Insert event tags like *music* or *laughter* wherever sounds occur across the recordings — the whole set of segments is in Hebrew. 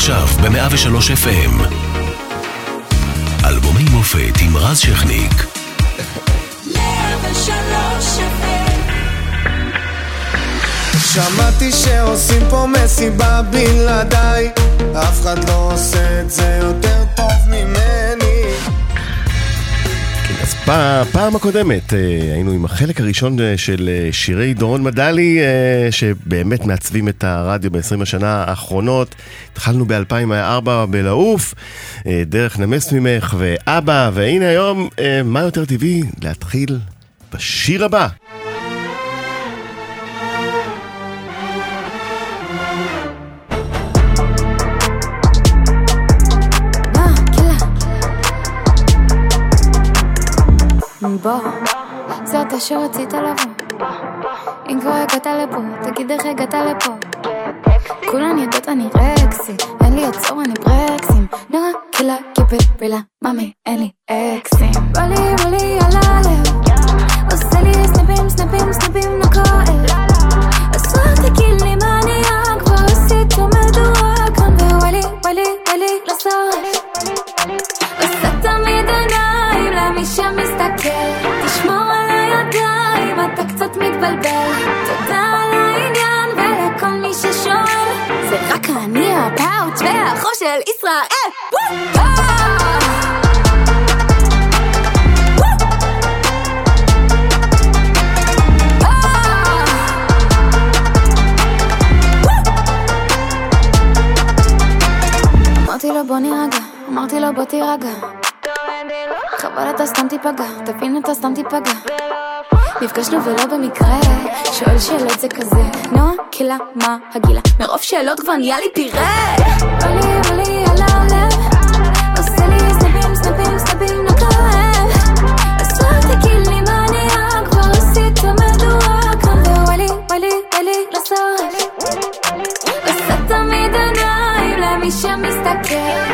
עכשיו ב-103 FM. אלבומי מופת עם רז שכניק. 103 FM שמעתי שעושים פה מסיבה בלעדיי אף אחד לא עושה את זה יותר טוב ממני בפעם הקודמת אה, היינו עם החלק הראשון אה, של אה, שירי דורון מדלי, שבאמת מעצבים את הרדיו ב-20 השנה האחרונות. התחלנו ב-2004 בלעוף, דרך נמס ממך ואבא, והנה היום, מה יותר טבעי? להתחיל בשיר הבא. בוא, זה אתה שרצית לבוא. אם כבר הגעת לפה, תגיד איך הגעת לפה. כולן יודעות אני רקסי, אין לי עצור אני ברקסים. נורא קלה, קיפל ברילה, ממי, אין לי אקסים. בא לי, בא לי על הלב, עושה לי סנפים, סנפים, סנפים, לא כואב. אז רק תגיד לי מה נהיה, כבר עשית מדוע כאן ווואלי, וואלי, וואלי, לא שורף. למי שמסתכל. תשמור על הידיים, אתה קצת מתבלבל. תודה על העניין ולכל מי ששואל. זה רק אני הפאוץ' והחור של ישראל. וואו! אתה סתם תיפגע, תבין אתה סתם תיפגע. נפגשנו ולא במקרה, שואל שאלות זה כזה. נועה, קהילה, מה הגילה? מרוב שאלות כבר נהיה לי לי, בא לי על הלב עושה לי סנפים, סנפים, סנפים, לא אז רק תגיד לי מה נהיה, כבר עשית מדוע? כאן ווואלי, וואלי, וואלי, לא שורף עושה תמיד עיניים למי שמסתכל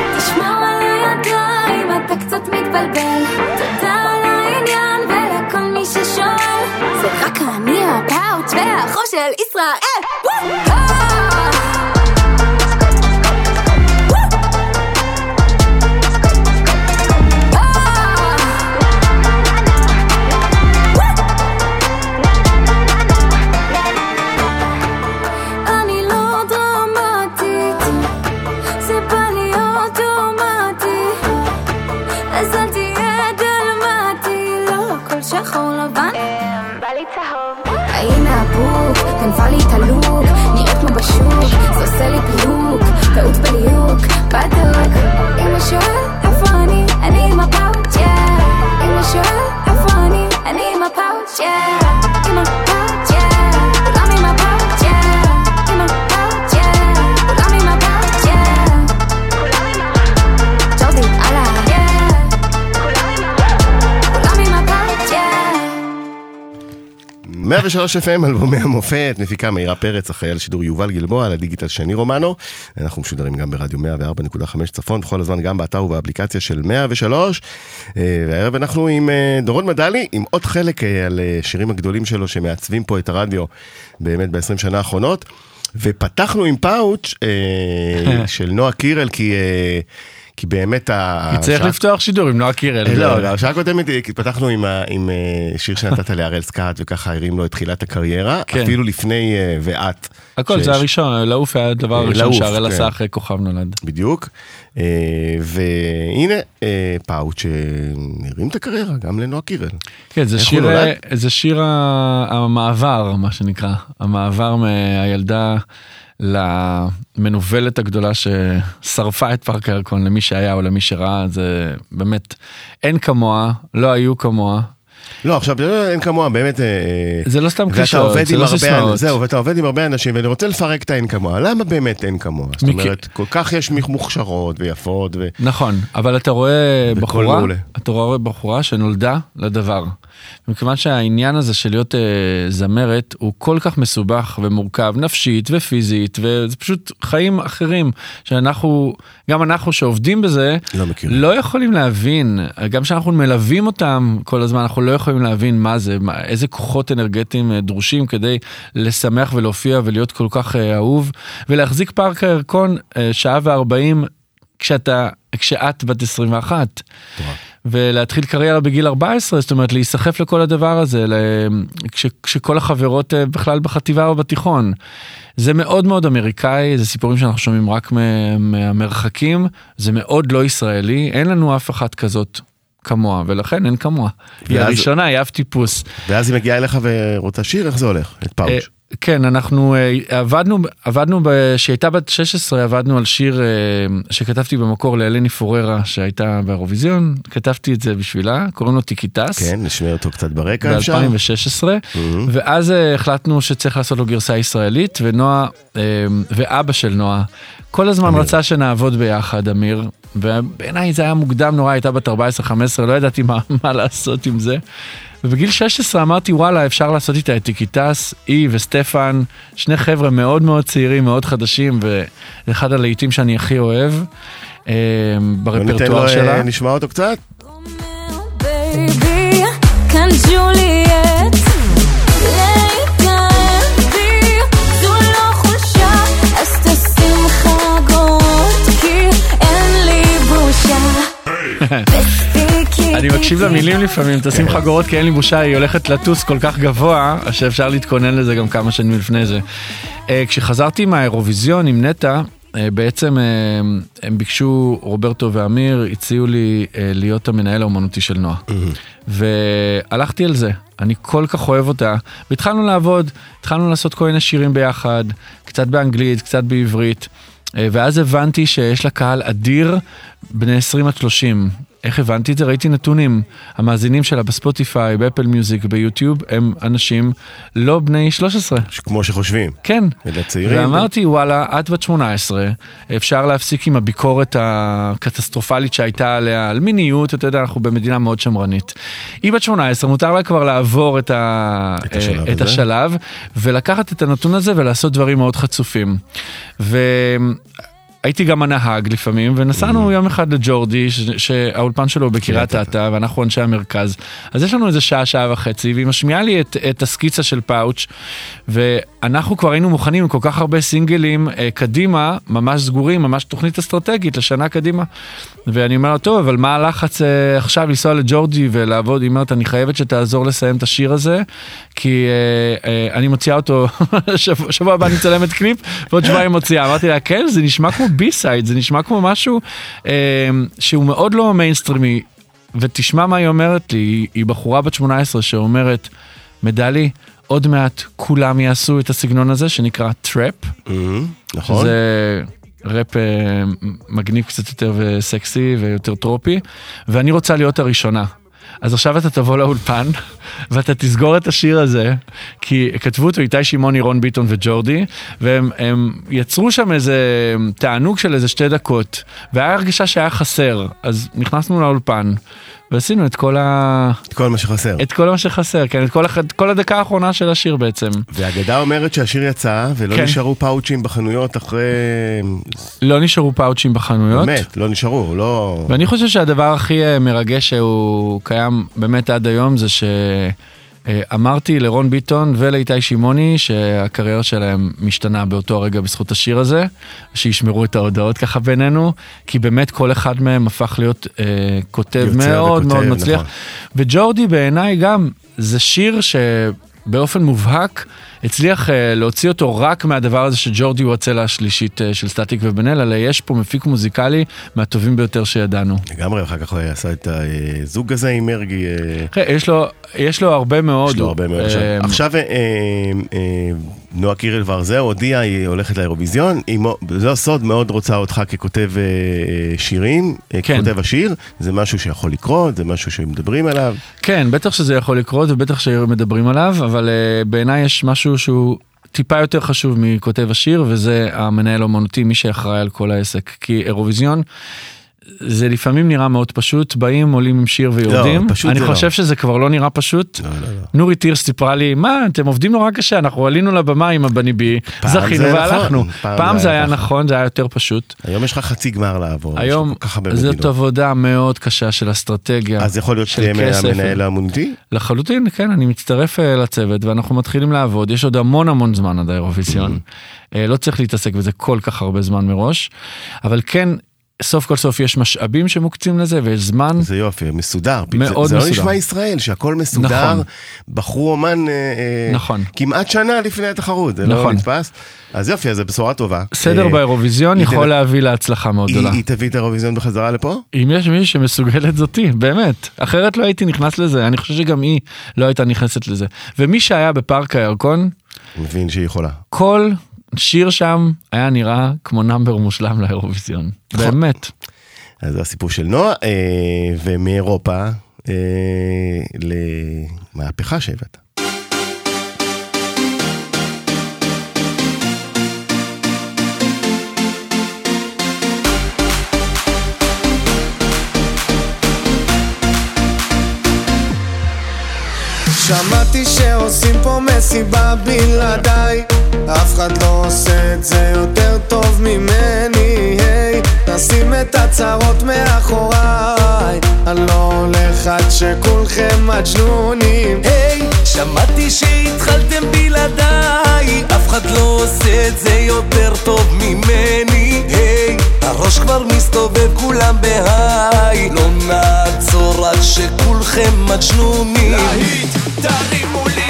קצת מתבלבל. תודה על העניין ולכל מי ששואל. זה רק אני הפאוץ' והחור של ישראל. וואו! עושה לי פיוק, טעות בליוק, בדוק. אם הוא 103 FM, אלבומי המופת, מפיקה מאירה פרץ, אחראי על שידור יובל גלבוע, על הדיגיטל שני רומנו. אנחנו משודרים גם ברדיו 104.5 צפון, בכל הזמן גם באתר ובאפליקציה של 103. אה, והערב אנחנו עם אה, דורון מדלי, עם עוד חלק אה, על שירים הגדולים שלו שמעצבים פה את הרדיו באמת ב-20 שנה האחרונות. ופתחנו עם פאוץ' *laughs* של נועה קירל, כי... אה, כי באמת. כי צריך השעה- לפתוח שידור עם נועה קירל. לא, לא, השעה הקודמת אה, פתחנו עם, אה, שיר שנתת להראל סקאט וככה הרים לו את תחילת הקריירה, כן. אפילו לפני אה, ואת. הכל זה הראשון, לעוף היה הדבר אה, הראשון שהראל כן. עשה אחרי כוכב נולד. בדיוק. אה, והנה אה, פאוץ' שהרים את הקריירה גם לנועה קירל. כן, זה שיר? זה שיר המעבר, מה שנקרא. המעבר מהילדה למנוולת הגדולה ששרפה את פארק הירקון למי שהיה או למי שראה, זה באמת, אין כמוה, לא היו כמוה. לא, עכשיו, זה אין כמוה, באמת... אה, זה לא סתם קלישאות, זה לא סיסמאות. זהו, ואתה עובד עם הרבה אנשים, ואני רוצה לפרק את האין כמוה. למה באמת אין כמוה? זאת מכ- אומרת, כל כך יש מוכשרות ויפות, ו... נכון, אבל אתה רואה בחורה. אתה רואה בחורה שנולדה לדבר. מכיוון שהעניין הזה של להיות אה, זמרת הוא כל כך מסובך ומורכב נפשית ופיזית וזה פשוט חיים אחרים שאנחנו גם אנחנו שעובדים בזה לא מכירים. לא יכולים להבין. גם שאנחנו מלווים אותם כל הזמן אנחנו לא יכולים להבין מה זה מה, איזה כוחות אנרגטיים אה, דרושים כדי לשמח ולהופיע ולהיות כל כך אה, אהוב. ולהחזיק פארק הירקון אה, שעה וארבעים כשאתה כשאת בת 21 ולהתחיל קריירה בגיל 14 זאת אומרת להיסחף לכל הדבר הזה כשכל החברות אה, בכלל בחטיבה או בתיכון. זה מאוד מאוד אמריקאי זה סיפורים שאנחנו שומעים רק מה- מהמרחקים זה מאוד לא ישראלי אין לנו אף אחת כזאת כמוה ולכן אין כמוה. היא ואז- הראשונה היא אב טיפוס. ואז היא מגיעה אליך ורוצה שיר, איך זה הולך? את אה, פאוץ'. כן, אנחנו אה, עבדנו, עבדנו, כשהיא הייתה בת 16, עבדנו על שיר אה, שכתבתי במקור לאלני פוררה שהייתה באירוויזיון, כתבתי את זה בשבילה, קוראים לו טיקי-טס. כן, נשמע אותו קצת ברקע אפשר? ב-2016, ואז אה, החלטנו שצריך לעשות לו גרסה ישראלית, ונועה, אה, ואבא של נועה, כל הזמן רצה שנעבוד ביחד, אמיר, ובעיניי זה היה מוקדם נורא, הייתה בת 14-15, לא ידעתי מה, *laughs* מה לעשות עם זה. ובגיל 16 אמרתי וואלה אפשר לעשות איתה את טיקי-טס, היא וסטפן, שני חבר'ה מאוד מאוד צעירים, מאוד חדשים, ואחד הלהיטים שאני הכי אוהב אה, ניתן לו, ברפרטואר אה, שלה. נשמע אותו קצת? בייבי, כאן *laughs* אני מקשיב למילים לפעמים, תשים חגורות כי אין לי בושה, היא הולכת לטוס כל כך גבוה, שאפשר להתכונן לזה גם כמה שנים לפני זה. אה, כשחזרתי מהאירוויזיון עם נטע, אה, בעצם אה, הם ביקשו, רוברטו ואמיר, הציעו לי להיות המנהל האומנותי של נועה. והלכתי על זה, אני כל כך אוהב אותה. והתחלנו לעבוד, התחלנו לעשות כל מיני שירים ביחד, קצת באנגלית, קצת בעברית. אה, ואז הבנתי שיש לה קהל אדיר, בני 20 עד 30. איך הבנתי את זה? ראיתי נתונים. המאזינים שלה בספוטיפיי, באפל מיוזיק, ביוטיוב, הם אנשים לא בני 13. כמו שחושבים. כן. אלה צעירים. ואמרתי, וואלה, את בת 18, אפשר להפסיק עם הביקורת הקטסטרופלית שהייתה עליה על מיניות, אתה יודע, אנחנו במדינה מאוד שמרנית. היא בת 18, מותר לה כבר לעבור את, ה... את השלב את. השלב, ולקחת את הנתון הזה ולעשות דברים מאוד חצופים. ו... הייתי גם הנהג לפעמים, ונסענו יום אחד לג'ורדי, שהאולפן שלו בקריית קריית אתא, ואנחנו אנשי המרכז. אז יש לנו איזה שעה, שעה וחצי, והיא משמיעה לי את, את הסקיצה של פאוץ', ואנחנו כבר היינו מוכנים עם כל כך הרבה סינגלים אה, קדימה, ממש סגורים, ממש תוכנית אסטרטגית לשנה קדימה. ואני אומר לה, טוב, אבל מה הלחץ אה, עכשיו לנסוע לג'ורדי ולעבוד? היא אומרת, אני חייבת שתעזור לסיים את השיר הזה, כי אה, אה, אני מוציאה אותו, *laughs* שבוע, שבוע הבא אני מצלמת קליפ, ועוד שבועיים מוציאה. אמרתי לה, כן, זה נשמע כמו B-side, זה נשמע כמו משהו אה, שהוא מאוד לא מיינסטרימי. ותשמע מה היא אומרת לי, היא, היא בחורה בת 18 שאומרת, מדלי, עוד מעט כולם יעשו את הסגנון הזה שנקרא טראפ, מהמם, נכון. שזה ראפ אה, מגניב קצת יותר וסקסי ויותר טרופי, ואני רוצה להיות הראשונה. אז עכשיו אתה תבוא לאולפן ואתה תסגור את השיר הזה, כי כתבו אותו איתי שמעוני, רון ביטון וג'ורדי, והם הם יצרו שם איזה תענוג של איזה שתי דקות, והיה הרגשה שהיה חסר, אז נכנסנו לאולפן. ועשינו את כל, ה... את כל מה שחסר. את כל מה שחסר, כן, את כל, הח... כל הדקה האחרונה של השיר בעצם. והאגדה אומרת שהשיר יצא, ולא כן. נשארו פאוצ'ים בחנויות אחרי... לא נשארו פאוצ'ים בחנויות. באמת, לא נשארו, לא... ואני חושב שהדבר הכי אה, מרגש שהוא קיים באמת עד היום זה שאמרתי לרון ביטון ולאיתי שמעוני שהקריירה שלהם משתנה באותו הרגע בזכות השיר הזה, שישמרו את ההודעות ככה בינינו, כי באמת כל אחד מהם הפך להיות אה, כותב מאוד וכותב, מאוד מצליח. נכון. וג'ורדי בעיניי גם, זה שיר שבאופן מובהק הצליח אה, להוציא אותו רק מהדבר הזה שג'ורדי הוא הצלע השלישית אה, של סטטיק ובן אל, אלא יש פה מפיק מוזיקלי מהטובים ביותר שידענו. לגמרי, אחר כך הוא עשה את הזוג הזה עם מרגי. אה, יש לו, יש לו הרבה מאוד. יש לו הרבה מאוד עכשיו. אה, עכשיו אה, אה, נועה קירל ורזהו הודיעה, היא הולכת לאירוויזיון, זה לא סוד, מאוד רוצה אותך ככותב אה, שירים, אה, כן. ככותב השיר, זה משהו שיכול לקרות, זה משהו שמדברים עליו. כן, בטח שזה יכול לקרות ובטח שמדברים עליו, אבל uh, בעיניי יש משהו שהוא טיפה יותר חשוב מכותב השיר, וזה המנהל האומנותי, מי שאחראי על כל העסק. כי אירוויזיון זה לפעמים נראה מאוד פשוט, באים, עולים עם שיר ויורדים. לא, אני לא. חושב שזה כבר לא נראה פשוט. לא, לא, לא. נורית הירש סיפרה לי, מה, אתם עובדים נורא קשה, אנחנו עלינו לבמה עם הבני בי, פעם זכינו נכון, והלכנו. פעם פעם זה היה ככה. נכון, זה היה יותר פשוט. היום יש לך חצי גמר לעבור. היום זאת. עבודה מאוד קשה של אסטרטגיה. אז יכול להיות שתהיה. המנהל האמנותי? לחלוטין, כן, אני מצטרף אה, לצוות ואנחנו מתחילים לעבוד, יש עוד המון המון זמן עד האירוויזיון. אה, לא צריך להתעסק בזה כל כך הרבה זמן מראש, אבל כן, סוף כל סוף יש משאבים שמוקצים לזה ויש זמן. זה יופי, מסודר. מאוד זה, זה מסודר. לא נשמע ישראל, שהכל מסודר. נכון. בחרו אומן אה, אה, נכון. כמעט שנה לפני התחרות, זה לא נכון. נתפס. אז יופי, אז זו בשורה טובה. סדר אה, באירוויזיון יכול תל- להביא להצלחה מאוד היא, גדולה. היא תביא את האירוויזיון בחזרה לפה? אם יש מישהי שמסוגלת זאתי, באמת. אחרת לא הייתי נכנס לזה, אני חושב שגם היא לא הייתה נכנסת לזה. ומי שהיה בפארק הירקון, מבין שהיא יכולה. כל שיר שם היה נראה כמו נאמבר מושלם לאירוויזיון. נכון. באמת. אז זה הסיפור של נועה, אה, ומאירופה אה, למהפכה שהבאת. שמעתי שעושים פה מסיבה בלעדיי. אף אחד לא עושה את זה יותר טוב ממני היי. נשים את הצרות מאחוריי. אני לא הולך עד שכולכם מג'נונים. היי, שמעתי שהתחלתם בלעדיי. אף אחד לא עושה את זה יותר טוב ממני היי, הראש כבר מסתובב כולם בהיי. לא נעצור עד שכולכם מג'נונים. להיט, תרימו לי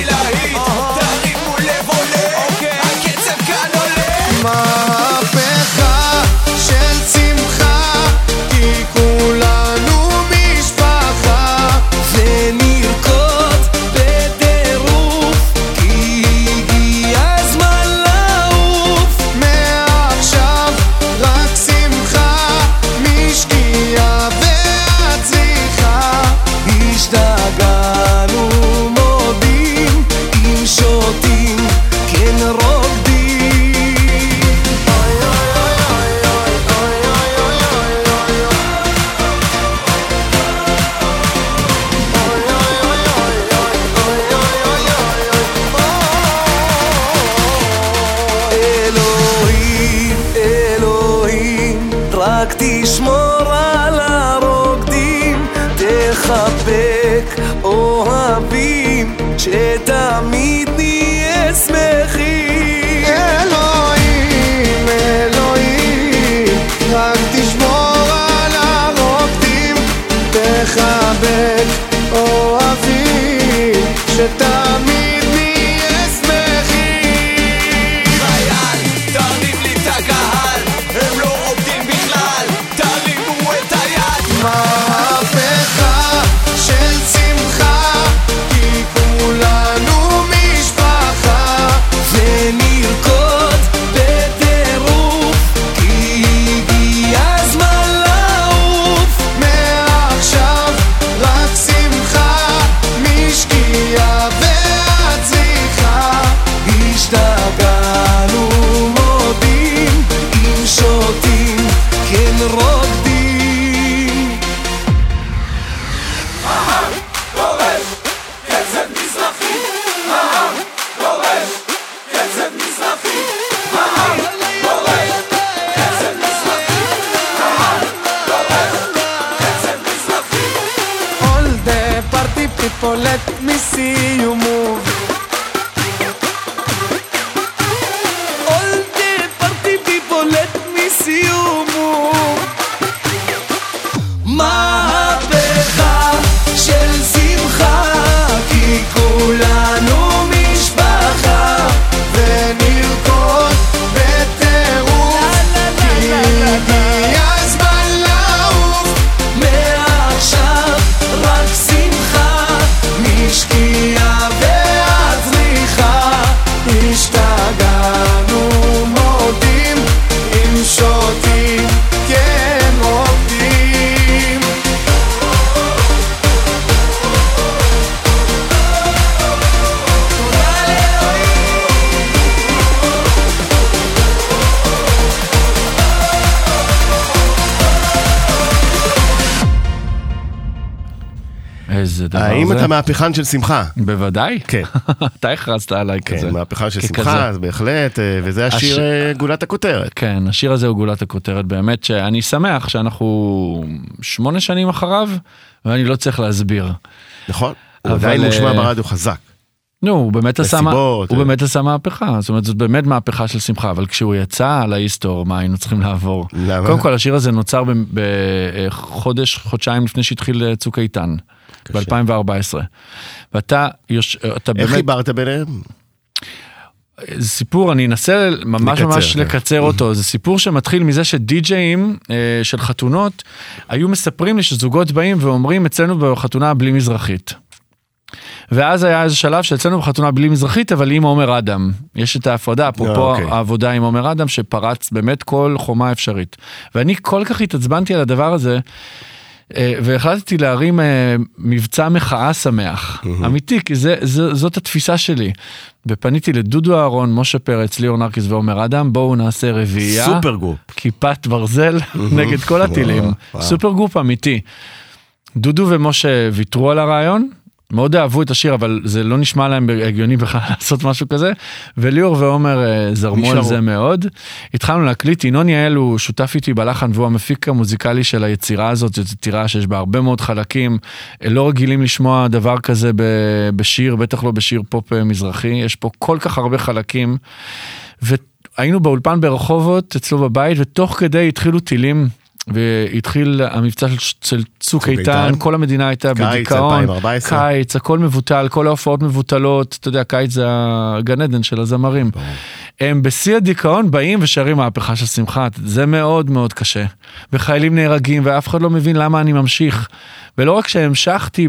איזה דבר זה. האם אתה מהפכן של שמחה? בוודאי. כן. *laughs* אתה הכרזת עליי כזה. כן, מהפכן של ככזה. שמחה, אז בהחלט, אה, וזה השיר הש- אה, גולת הכותרת. כן, השיר הזה הוא גולת הכותרת, באמת שאני שמח שאנחנו שמונה שנים אחריו, ואני לא צריך להסביר. נכון? הוא אבל, עדיין מושמע אה, ברדיו חזק. נו, הוא באמת עשה, מה- הוא. באמת עשה מהפכה, זאת אומרת, זאת באמת מהפכה של שמחה, אבל כשהוא יצא להיסטור, מה היינו צריכים לעבור? למה? קודם כל, השיר הזה נוצר בחודש, חודשיים לפני שהתחיל צוק איתן, ב-2014. ואתה, יוש... אתה איך באמת, חיברת ביניהם? זה סיפור, אני אנסה ממש לקצר, ממש כן. לקצר אותו, זה סיפור שמתחיל מזה שדי-ג'אים אה, של חתונות, היו מספרים לי שזוגות באים ואומרים אצלנו בחתונה בלי מזרחית. ואז היה איזה שלב שאצלנו בחתונה בלי מזרחית, אבל עם עומר אדם. יש את ההפרדה, אפרופו אוקיי. העבודה עם עומר אדם, שפרץ באמת כל חומה אפשרית. ואני כל כך התעצבנתי על הדבר הזה, אה, והחלטתי להרים אה, מבצע מחאה שמח, אמיתי, כי זה, זה, זאת התפיסה שלי. ופניתי לדודו אהרון, משה פרץ, ליאור נרקיס ועומר אדם, בואו נעשה רביעייה. super group. כיפת ברזל נגד כל הטילים. super group אמיתי. דודו ומשה ויתרו על הרעיון, מאוד אהבו את השיר, אבל זה לא נשמע להם הגיוני בכלל *laughs* לעשות משהו כזה, וליאור ועומר אה, זרמו על. זה מאוד. התחלנו להקליט, ינון יעל הוא שותף איתי בלחן והוא המפיק המוזיקלי של היצירה הזאת, זו יצירה שיש בה הרבה מאוד חלקים, אה, לא רגילים לשמוע דבר כזה בשיר, בטח לא בשיר פופ אה, מזרחי, יש פה כל כך הרבה חלקים. והיינו באולפן ברחובות אצלו בבית ותוך כדי התחילו טילים והתחיל המבצע של, של צוק איתן. כל המדינה הייתה קיץ בדיכאון, 2014. קיץ, הכל מבוטל, כל ההופעות מבוטלות, אתה יודע, קיץ זה הגן עדן של הזמרים. הם בשיא הדיכאון באים ושרים מהפכה של שמחה, זה מאוד מאוד קשה. וחיילים נהרגים ואף אחד לא מבין למה אני ממשיך. ולא רק שהמשכתי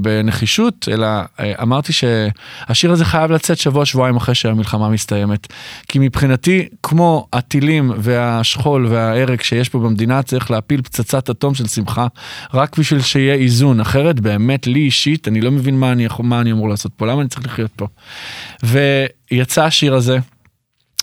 בנחישות, אלא אה, אמרתי שהשיר הזה חייב לצאת שבוע שבועיים אחרי שהמלחמה מסתיימת. כי מבחינתי, כמו הטילים והשכול וההרג שיש פה במדינה, צריך להפיל פצצת אטום של שמחה, רק בשביל שיהיה איזון. אחרת, באמת, לי אישית, אני לא מבין מה אני, מה אני אמור לעשות פה, למה אני צריך לחיות פה. ויצא השיר הזה.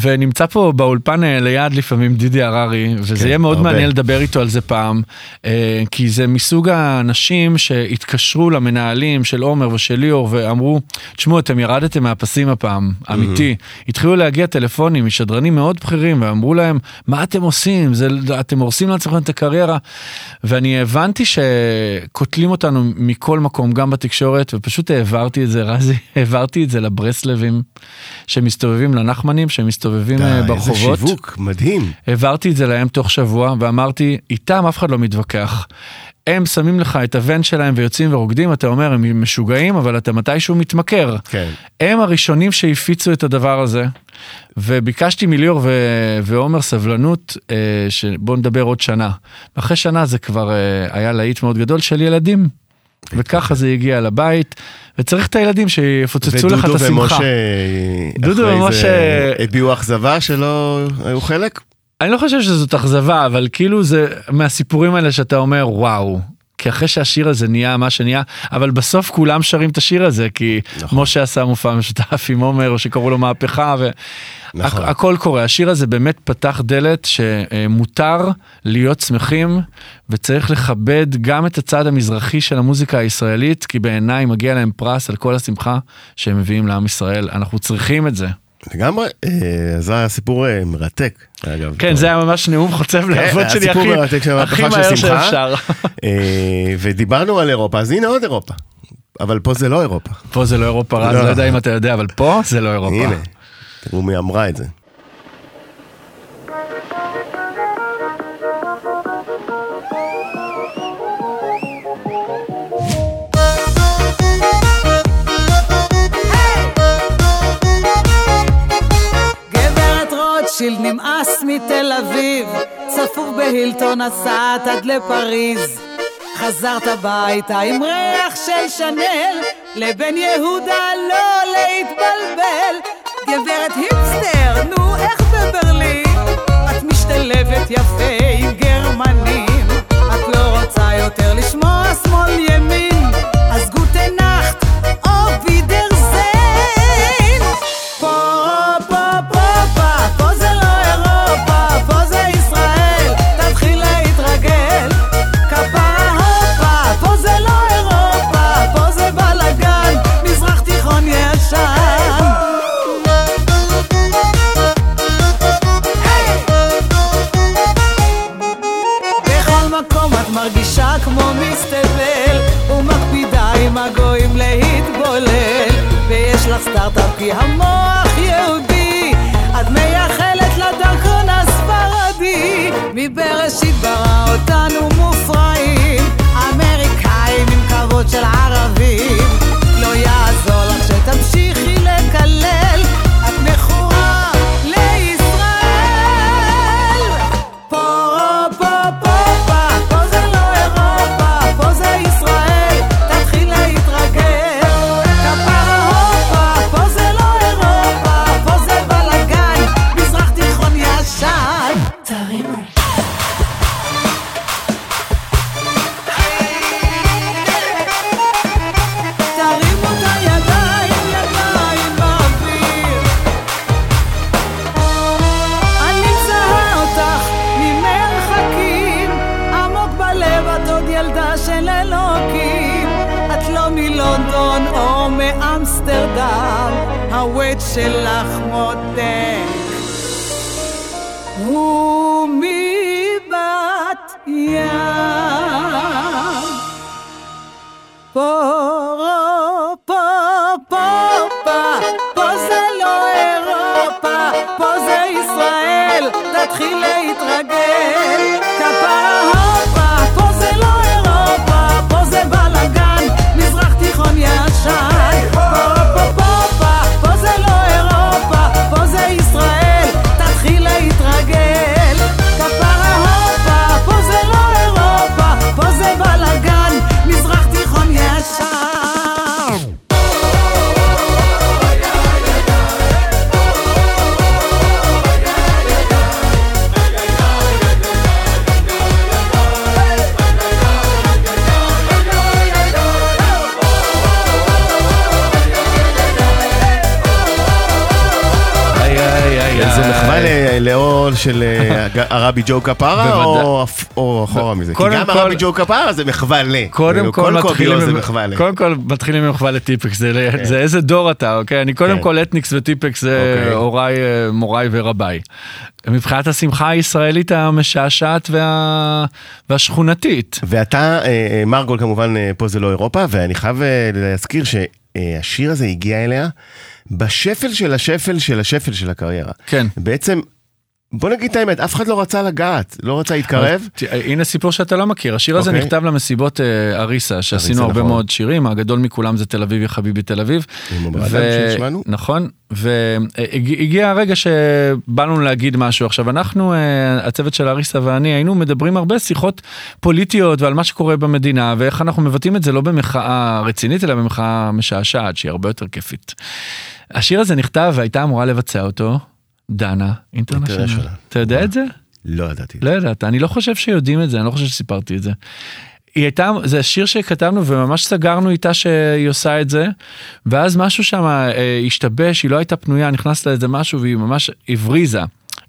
ונמצא פה באולפן אה, ליד לפעמים דידי הררי, וזה כן, יהיה מאוד הרבה. מעניין לדבר איתו על זה פעם, אה, כי זה מסוג האנשים שהתקשרו למנהלים של עומר ושל ליאור ואמרו, תשמעו, אתם ירדתם מהפסים הפעם, אמיתי. התחילו להגיע טלפונים משדרנים מאוד בכירים, ואמרו להם, מה אתם עושים? זה, אתם הורסים לעצמכם את הקריירה. ואני הבנתי שקוטלים אותנו מכל מקום, גם בתקשורת, ופשוט העברתי את זה, רזי, *laughs* העברתי את זה לברסלבים, שמסתובבים, לנחמנים, שמסתובבים אה, איזה ברחובות. שיווק, מדהים. העברתי את זה להם תוך שבוע, ואמרתי, איתם אף אחד לא מתווכח. הם שמים לך את הוון שלהם ויוצאים ורוקדים, אתה אומר, הם משוגעים, אבל אתה מתישהו מתמכר. כן. הם הראשונים שהפיצו את הדבר הזה, וביקשתי מליאור ו- ועומר סבלנות, אה, שבואו נדבר עוד שנה. ואחרי שנה זה כבר אה, היה להיט מאוד גדול של ילדים. וככה זה הגיע לבית, וצריך את הילדים שיפוצצו לך את ודודו השמחה. ומשה, דודו ומשה- הביעו אכזבה שלא היו חלק? אני לא חושב שזאת אכזבה, אבל כאילו זה מהסיפורים האלה שאתה אומר, וואו. כי אחרי שהשיר הזה נהיה מה שנהיה, אבל בסוף כולם שרים את השיר הזה, כי נכון. משה עשה מופע משותף עם עומר, או שקראו לו מהפכה, נכון. והכל קורה. השיר הזה באמת פתח דלת שמותר להיות שמחים, וצריך לכבד גם את הצד המזרחי של המוזיקה הישראלית, כי בעיניי מגיע להם פרס על כל השמחה שהם מביאים לעם ישראל. אנחנו צריכים את זה. לגמרי, אה, זה היה סיפור אה, מרתק, אגב. כן, זה היה ממש נאום חוצב להבות היה שלי הכי מהר. שאפשר. אה, ודיברנו על אירופה, אז הנה עוד אירופה. אבל פה זה לא אירופה. פה זה לא אירופה רז, לא. לא יודע אם אתה יודע, אבל פה זה לא אירופה. הנה, תראו מי אמרה את זה. רוטשילד נמאס מתל אביב, צפוף בהילטון נסעת עד לפריז. חזרת הביתה עם ריח של שנל, לבן יהודה לא להתבלבל. גברת היפסטר, נו איך בברלין? את משתלבת יפה עם גרמנים. את לא רוצה יותר לשמוע שמאל ימין, אז גוטה נחט, או וידרזיין. הרבי ג'ו כפרה או אחורה מזה? כי גם הרבי ג'ו כפרה זה מחווה ל. קודם כאילו, כל כל מתחילים קוביו זה עם- מחווה ל. קודם כל מתחילים עם מחווה לטיפקס, זה ל- זה איזה דור אתה, אוקיי? אני קודם כן. כל אתניקס וטיפקס זה אוקיי. הוריי, אה, מוריי ורביי. מבחינת השמחה הישראלית המשעשעת וה- והשכונתית. ואתה, אה, אה, מרגול כמובן, פה זה לא אירופה, ואני חייב להזכיר שהשיר הזה הגיע אליה בשפל של השפל של השפל של הקריירה. כן. בעצם, בוא נגיד את האמת, אף אחד לא רצה לגעת, לא רצה להתקרב. הנה סיפור שאתה לא מכיר, השיר הזה אוקיי. נכתב למסיבות אה, אריסה, שעשינו הרבה נכון. מאוד שירים, הגדול מכולם זה תל אביב יא חביבי תל אביב. נכון, והגיע הרגע שבאנו להגיד משהו. עכשיו אנחנו, אה, הצוות של אריסה ואני, היינו מדברים הרבה שיחות פוליטיות ועל מה שקורה במדינה, ואיך אנחנו מבטאים את זה לא במחאה רצינית, אלא במחאה משעשעת, שהיא הרבה יותר כיפית. השיר הזה נכתב והייתה אמורה לבצע אותו דנה אינטרנשיונל. אתה יודע את זה? לא ידעתי. לא ידעת, אני לא חושב שיודעים את זה, אני לא חושב שסיפרתי את זה. היא הייתה, זה שיר שכתבנו וממש סגרנו איתה שהיא עושה את זה, ואז משהו שם אה, השתבש, היא לא הייתה פנויה, נכנס לה איזה משהו והיא ממש הבריזה.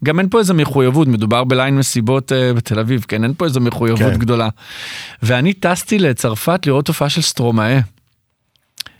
גם אין פה איזה מחויבות, מדובר בליין מסיבות אה, בתל אביב, כן, אין פה איזה מחויבות כן. גדולה. ואני טסתי לצרפת לראות הופעה של סטרומאה.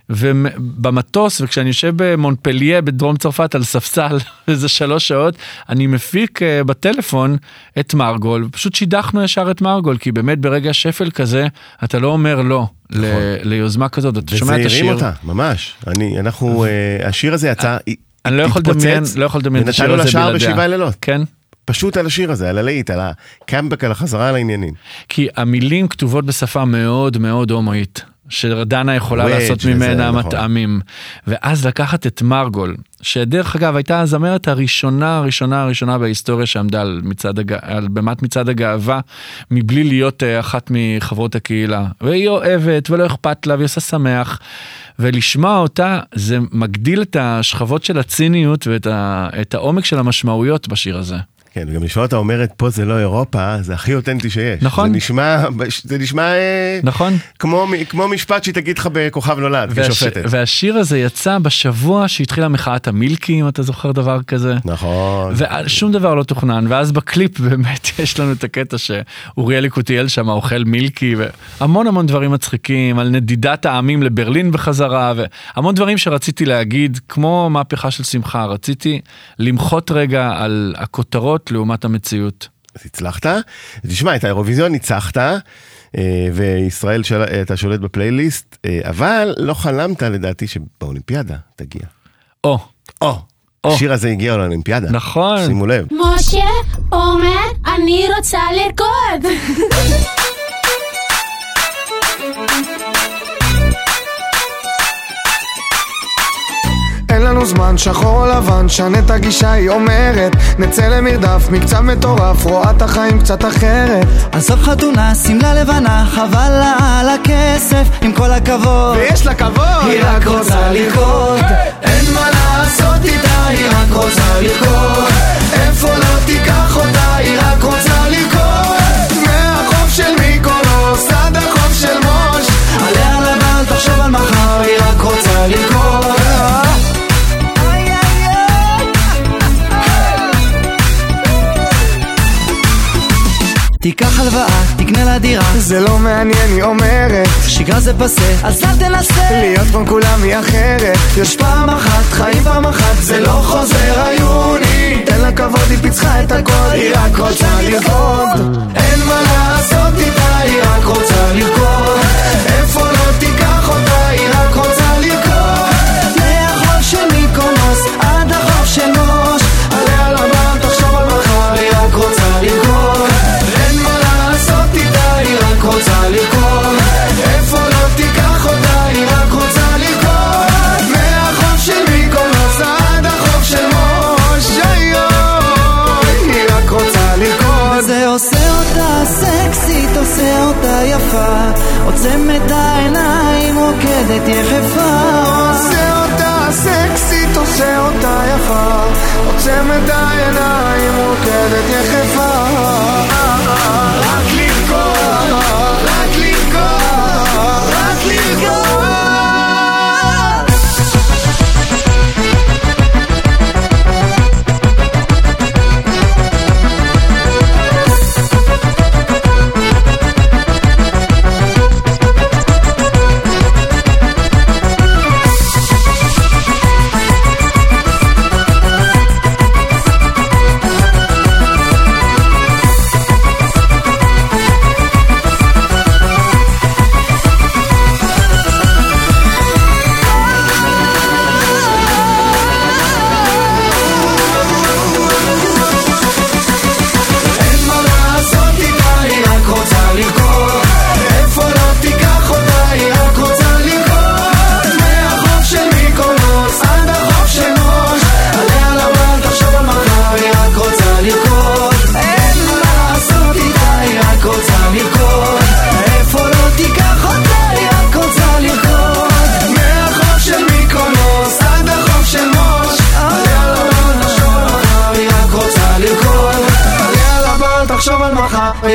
ובמטוס, וכשאני יושב במונפליה בדרום צרפת על ספסל, *laughs* איזה שלוש שעות, אני מפיק אה, בטלפון את מרגול, פשוט שידכנו ישר את מרגול, כי באמת ברגע שפל כזה, אתה לא אומר לא ל- ליוזמה כזאת, אתה שומע את וזה הרים השיר. אותה, ממש. אני, אנחנו, אה, השיר הזה יצא, אני לא יכול לדמיין, לא יכול לדמיין את השיר ונתנו הזה לה שער בלעדיה. בשבעה לילות. כן. פשוט על השיר הזה, על הלהיט, על הקאמבק, על החזרה לעניינים. כי המילים כתובות בשפה מאוד מאוד הומואית, שדנה יכולה וודג' לעשות ממנה נכון. מטעמים. ואז לקחת את מרגול, שדרך אגב הייתה הזמרת הראשונה הראשונה הראשונה בהיסטוריה שעמדה על, מצד הג... על במת מצעד הגאווה, מבלי להיות אה, אחת מחברות הקהילה. והיא אוהבת ולא אכפת לה והיא עושה שמח. ולשמוע אותה זה מגדיל את השכבות של הציניות ואת ה... העומק של המשמעויות בשיר הזה. כן, וגם לשמוע אותה אומרת, פה זה לא אירופה, זה הכי אותנטי שיש. נכון. זה נשמע, זה נשמע אה, נכון? כמו, כמו משפט שהיא תגיד לך בכוכב נולד, והש... כשופטת. והשיר הזה יצא בשבוע שהתחילה מחאת המילקי, אם אתה זוכר דבר כזה. נכון. ושום דבר לא תוכנן, ואז בקליפ *laughs* באמת יש לנו את הקטע שאוריאל יקותיאל שם אוכל מילקי, והמון המון דברים מצחיקים, על נדידת העמים לברלין בחזרה, והמון דברים שרציתי להגיד, כמו מהפכה של שמחה, רציתי למחות רגע על הכותרות לעומת המציאות. אז הצלחת. תשמע, את האירוויזיון ניצחת, אה, וישראל, של... אתה שולט בפלייליסט, אה, אבל לא חלמת לדעתי שבאולימפיאדה תגיע. או, או, או. השיר הזה הגיע לאולימפיאדה. נכון. שימו לב. משה אומר, אני רוצה לרקוד. *laughs* לנו זמן, שחור או לבן, שנה את הגישה, היא אומרת נצא למרדף, מקצב מטורף, רואה את החיים קצת אחרת עזוב חתונה, שמלה לבנה, חבל לה על הכסף, עם כל הכבוד. ויש לה כבוד! היא רק רוצה לרקוד. אין מה לעשות איתה, היא רק רוצה לרקוד איפה לא תיקח אותה, תיקח הלוואה, תקנה לה דירה, זה לא מעניין, היא אומרת. שגרה זה פסה, אז אל תנסה. להיות כמו כולם היא אחרת. יש פעם אחת, חיים פעם אחת, זה לא חוזר היוני תן לה כבוד, היא פיצחה את הכל, היא רק רוצה לרקוד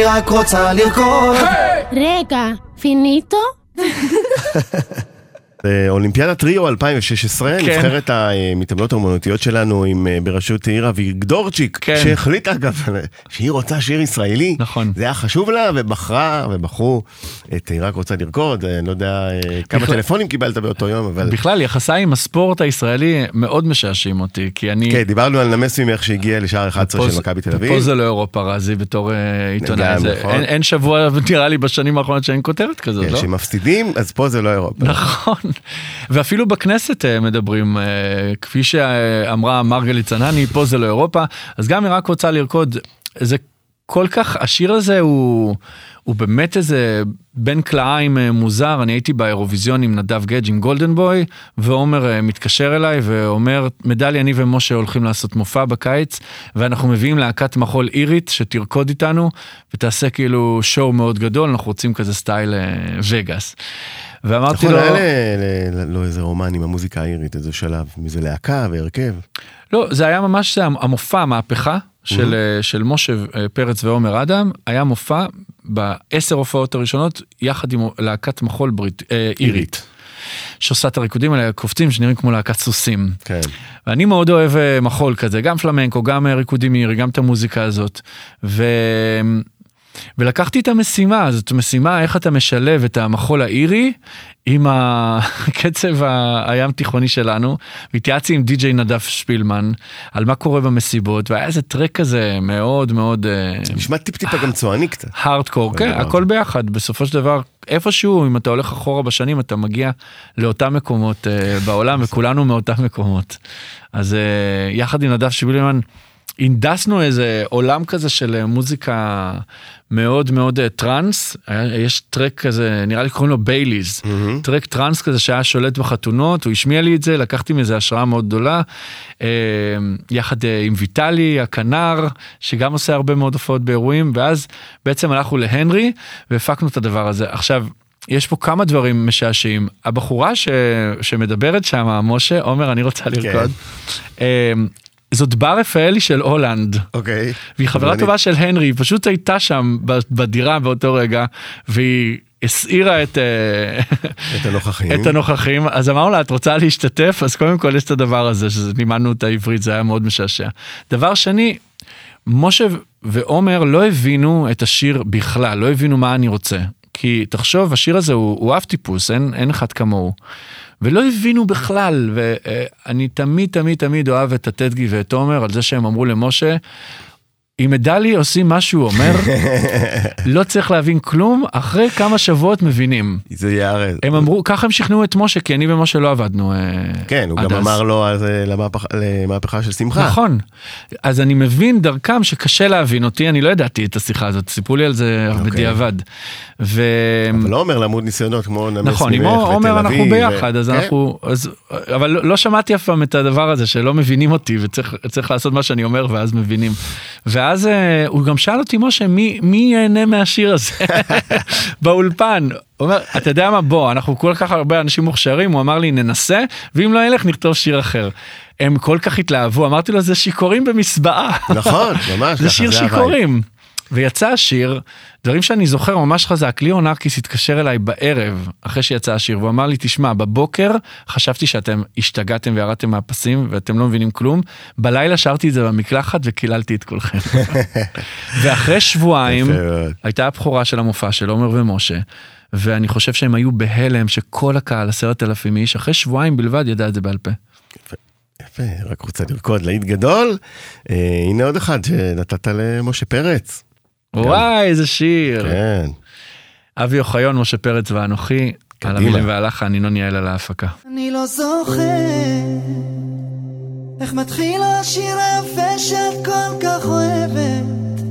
מחר, היא רק רוצה לרקוד רגע, אולימפיאדת ריו 2016, כן. נבחרת המתעמלות האומנותיות שלנו עם אה, בראשות עיר אביגדורצ'יק, כן. שהחליטה אגב *laughs* שהיא רוצה שיר ישראלי, נכון. זה היה חשוב לה ובחרה ובחרו את היא רק רוצה לרקוד, אה, אני לא יודע אה, כמה בכלל- טלפונים קיבלת באותו יום, אבל בכלל יחסיי עם הספורט הישראלי מאוד משעשעים אותי, כי אני... כן, דיברנו על נמס ממך שהגיע לשער 11 של מכבי תל אביב. פה זה לא אירופה רזי בתור עיתונאי, זה- נכון. אין- אין שבוע נראה לי בשנים האחרונות שאין כותרת כזאת, כן, לא? שמפסידים, אז פה זה לא אירופה. נכון, ואפילו בכנסת אה, מדברים, אה, כפי שאמרה מרגלית צנני, פה זה לא אירופה, אז גם היא רק רוצה לרקוד, זה כל כך, השיר הזה הוא, הוא באמת איזה בן כלאיים אה, מוזר, אני הייתי באירוויזיון עם נדב גדג' עם גולדן בוי, ועומר מתקשר אליי ואומר, מדלי, אני ומשה הולכים לעשות מופע בקיץ, ואנחנו מביאים להקת מחול אירית שתרקוד איתנו, ותעשה כאילו שואו מאוד גדול, אנחנו רוצים כזה סטייל וגאס. ואמרתי נכון, לו, היה ל- ל- לו איזה רומן עם המוזיקה האירית, איזה שלב, מזה להקה והרכב. לא, זה היה ממש זה המופע, המהפכה של, אה, של משה אה, פרץ ועומר אדם, היה מופע בעשר הופעות הראשונות, יחד עם להקת מחול ברית, אה, אירית. שעושה את הריקודים האלה, קופצים שנראים כמו להקת סוסים. כן. ואני מאוד אוהב אה, מחול כזה, גם פלמנקו, גם אה, ריקודים מאירי, גם את המוזיקה הזאת. ו... ולקחתי את המשימה, זאת משימה איך אתה משלב את המחול האירי עם הקצב *laughs* הים תיכוני שלנו, והתייעצתי עם די.ג'יי נדב שפילמן על מה קורה במסיבות, והיה איזה טרק כזה מאוד מאוד נשמע טיפ-טיפה גם צועני קצת. הארדקור, כן, הדבר הכל ביחד, בסופו של דבר איפשהו, אם אתה הולך אחורה בשנים, אתה מגיע לאותם מקומות אה, בעולם, וכולנו מאותם מקומות. אז אה, יחד עם נדב שיבלימן, הנדסנו איזה עולם כזה של אה, מוזיקה מאוד מאוד אה, טראנס, היה- יש טרק כזה, נראה לי קוראים לו בייליז, טרק טראנס כזה שהיה שולט בחתונות, הוא השמיע לי את זה, לקחתי מזה השראה מאוד גדולה, אה, יחד אה, עם ויטלי, הכנר, שגם עושה הרבה מאוד הופעות באירועים, ואז בעצם הלכנו להנרי והפקנו את הדבר הזה. עכשיו, יש פה כמה דברים משעשעים. הבחורה ש... שמדברת שם, משה, עומר, אני רוצה לרקוד. אה, זאת בר רפאלי של הולנד. אוקיי. והיא חברה טובה של הנרי, היא פשוט הייתה שם בדירה באותו רגע, והיא הסעירה את, אה, *laughs* את הנוכחים. את הנוכחים, אז אמרנו לה, את רוצה להשתתף? אז קודם כל יש את הדבר הזה, שלימדנו את העברית, זה היה מאוד משעשע. דבר שני, משה ועומר לא הבינו את השיר בכלל, לא הבינו מה אני רוצה. כי תחשוב, השיר הזה הוא, הוא אב טיפוס, אין, אין אחד כמוהו. ולא הבינו בכלל, ואני תמיד תמיד תמיד אוהב את הטדגי ואת עומר על זה שהם אמרו למשה, אם מדלי עושים מה שהוא אומר, *laughs* לא צריך להבין כלום, אחרי כמה שבועות מבינים. זה יערב. הם אמרו, ככה הם שכנעו את משה, כי אני ומשה לא עבדנו. אה, כן, הוא גם אז. אמר לו אז אה, למהפך- למהפכה של שמחה. נכון. אז אני מבין דרכם שקשה להבין אותי, אני לא ידעתי את השיחה הזאת, סיפרו לי על זה אוקיי. בדיעבד. ו... אבל לא אומר למוד ניסיונות כמו נמס נכון, עם ממך עומר ותל אנחנו אביב, ביחד, ו- אז כן. אנחנו, אז, אבל לא לא שמעתי אף פעם את הדבר הזה שלא מבינים אותי וצריך צריך לעשות מה שאני אומר ואז מבינים. ואז אה, הוא גם שאל אותי, משה, מי, מי ייהנה מהשיר הזה *laughs* באולפן? הוא אומר, אתה יודע מה, בוא, אנחנו כל כך הרבה אנשים מוכשרים, הוא אמר לי, ננסה, ואם לא ילך, נכתוב שיר אחר. הם כל כך התלהבו, אמרתי לו, זה שיכורים במסבעה. נכון, ממש, זה שיר. שיכורים. ויצא השיר, דברים שאני זוכר ממש חזק, ליאור נרקיס התקשר אליי בערב, אחרי שיצא השיר, והוא אמר לי, תשמע, בבוקר חשבתי שאתם השתגעתם וירדתם מהפסים ואתם לא מבינים כלום, בלילה שרתי את זה במקלחת וקיללתי את כולכם. *laughs* ואחרי שבועיים, יפה. הייתה הבכורה של המופע של עומר ומשה, ואני חושב שהם היו בהלם שכל הקהל, עשרת אלפים איש, אחרי שבועיים בלבד ידע את זה בעל פה. יפה, רק רוצה לרקוד להיט גדול. אה, הנה עוד אחד שנתת למשה פרץ. וואי, איזה שיר. כן. אבי אוחיון, משה פרץ ואנוכי, על קדימה. המילים והלחן, ינון יעל על ההפקה. אני לא זוכר איך מתחיל השיר היפה שאת כל כך אוהבת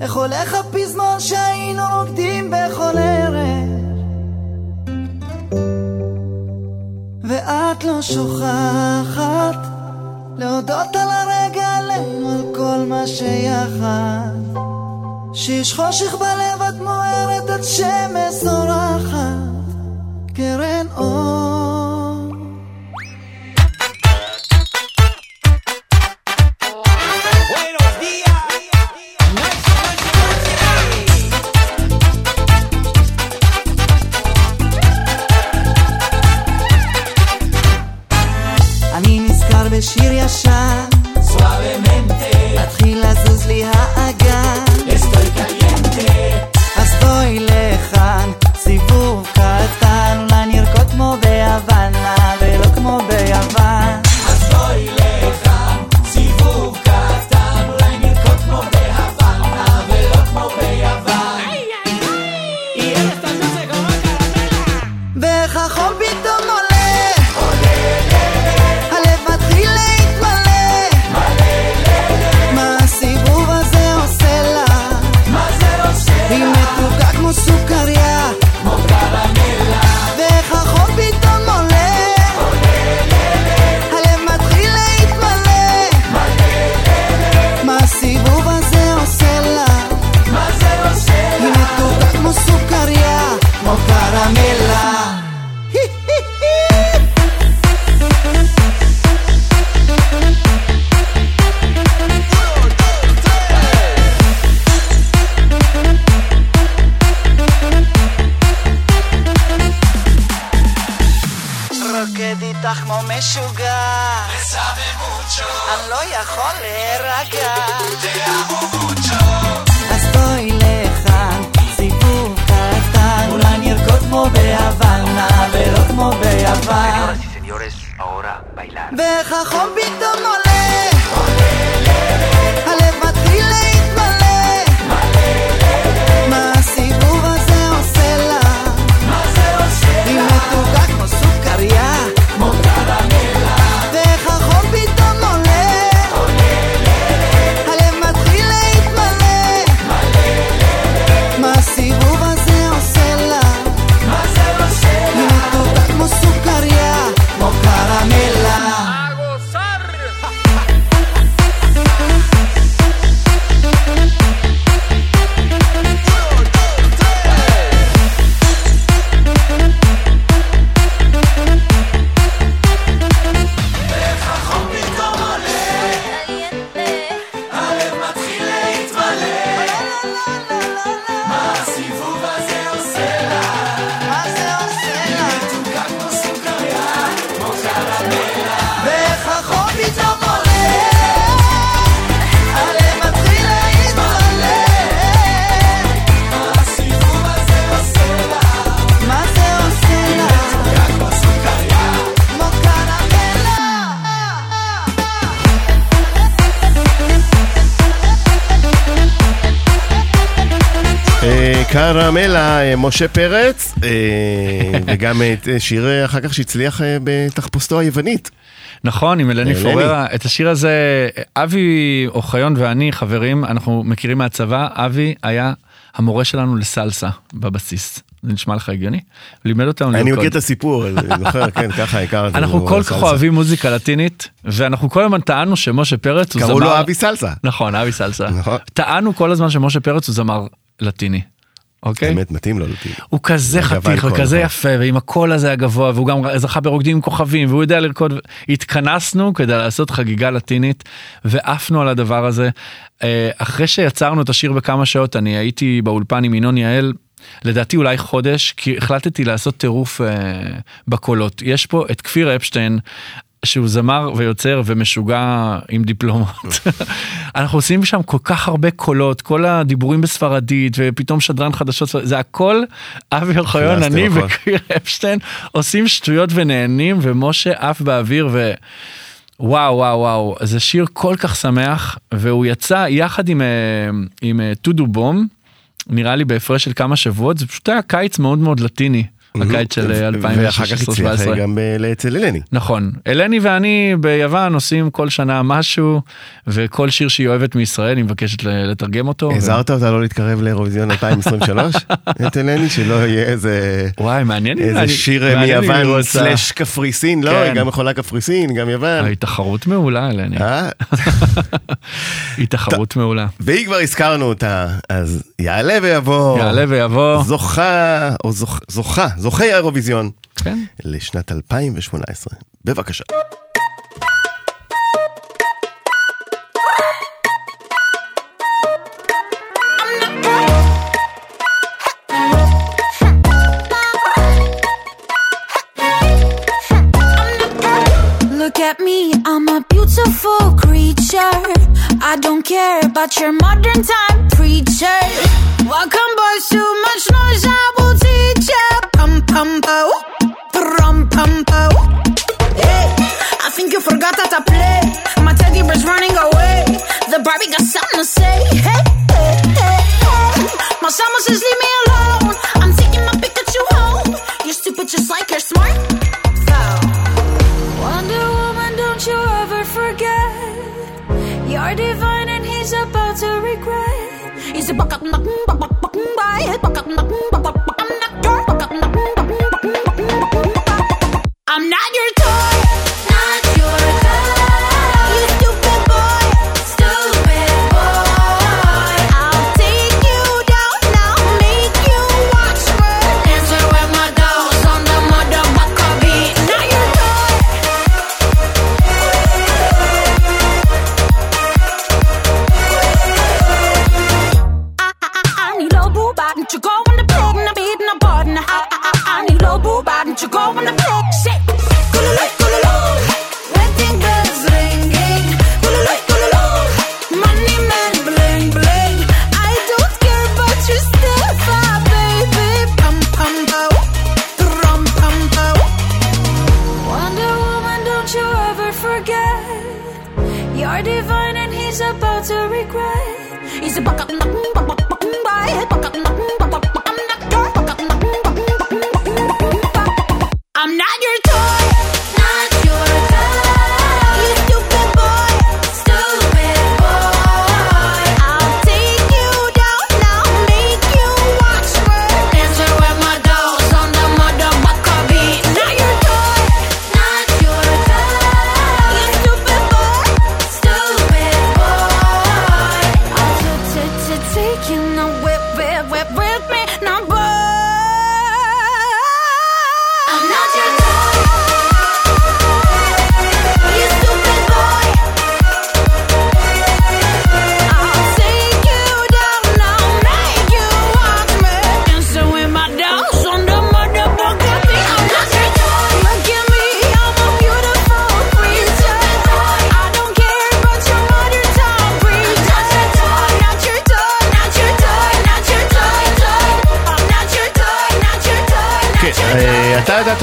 איך הולך הפזמון שהיינו רוקדים בכל ערב ואת לא שוכחת להודות על הרגע עלינו על כל מה שיחד שיש חושך בלב את מוארת את שמש זורחת. קרן אור קרמלה, אה, משה פרץ, אה, *laughs* וגם את אה, שיר אה, אחר כך שהצליח בתחפושתו היוונית. נכון, עם אלני. פוררה. את השיר הזה, אבי אוחיון ואני, חברים, אנחנו מכירים מהצבא, אבי היה המורה שלנו לסלסה בבסיס. זה נשמע לך הגיוני? לימד אותנו אני לרקוד. מכיר את הסיפור, אני זוכר, *laughs* כן, ככה הכרתי. אנחנו כל. כך אוהבים מוזיקה לטינית, ואנחנו כל הזמן טענו שמשה פרץ הוא זמר... קראו לו אבי סלסה. נכון, אבי סלסה. נכון. טענו כל הזמן שמשה פרץ הוא זמר לטיני. אוקיי? באמת מתאים לו לטיני. הוא כזה חתיך וכזה. יפה ועם הקול הזה הגבוה והוא גם זכה ברוקדים עם כוכבים והוא יודע לרקוד. התכנסנו כדי לעשות חגיגה לטינית ועפנו על הדבר הזה. אה, אחרי שיצרנו את השיר בכמה שעות אני הייתי באולפן עם ינון יעל. לדעתי אולי חודש כי החלטתי לעשות טירוף אה, בקולות יש פה את כפיר אפשטיין שהוא זמר ויוצר ומשוגע עם דיפלומות. *laughs* אנחנו עושים שם כל כך הרבה קולות, כל הדיבורים בספרדית ופתאום שדרן חדשות, זה הכל אבי אוחיון, אני. וכפיר אפשטיין עושים שטויות ונהנים ומשה עף באוויר ו... וואו וואו וואו זה שיר כל כך שמח והוא יצא יחד עם, אה, עם אה, טודו בום נראה לי בהפרש של כמה שבועות זה פשוט היה קיץ מאוד מאוד לטיני הקיץ של אה, ואחר כך הצליח 2016-2017. גם אה, אצל אלני. נכון. אלני ואני ביוון עושים כל שנה משהו, וכל שיר שהיא אוהבת מישראל, היא מבקשת לתרגם אותו. הזהרת אותה לא להתקרב לאירוויזיון 2023? *laughs* את אלני, שלא יהיה איזה... וואי, מעניין איזה שיר מיוון. סלאש קפריסין, לא, כן. היא גם יכולה קפריסין, גם יוון. היא תחרות מעולה, אלני. אה? *laughs* היא תחרות מעולה. ואם כבר הזכרנו אותה, אז יעלה ויבוא. יעלה ויבוא. זוכה, או זוכ- זוכה, זוכי האירוויזיון. כן. לשנת 2018. בבקשה. Look at me, I'm a beautiful creature. I don't care about your modern time preacher. Welcome, boys, too much noise, I will. Pum pow, pum pum pow. Hey, I think you forgot how to play. My teddy bear's running away. The Barbie got something to say. Hey, hey, hey, hey. My summer says leave me alone. I'm taking my Pikachu home. You're stupid just like you're smart. Foul. Wonder Woman, don't you ever forget. You're divine and he's about to regret. He's a buck up, buck, buck, buck, it, buck up, buck, buck, buck, I'm your toes.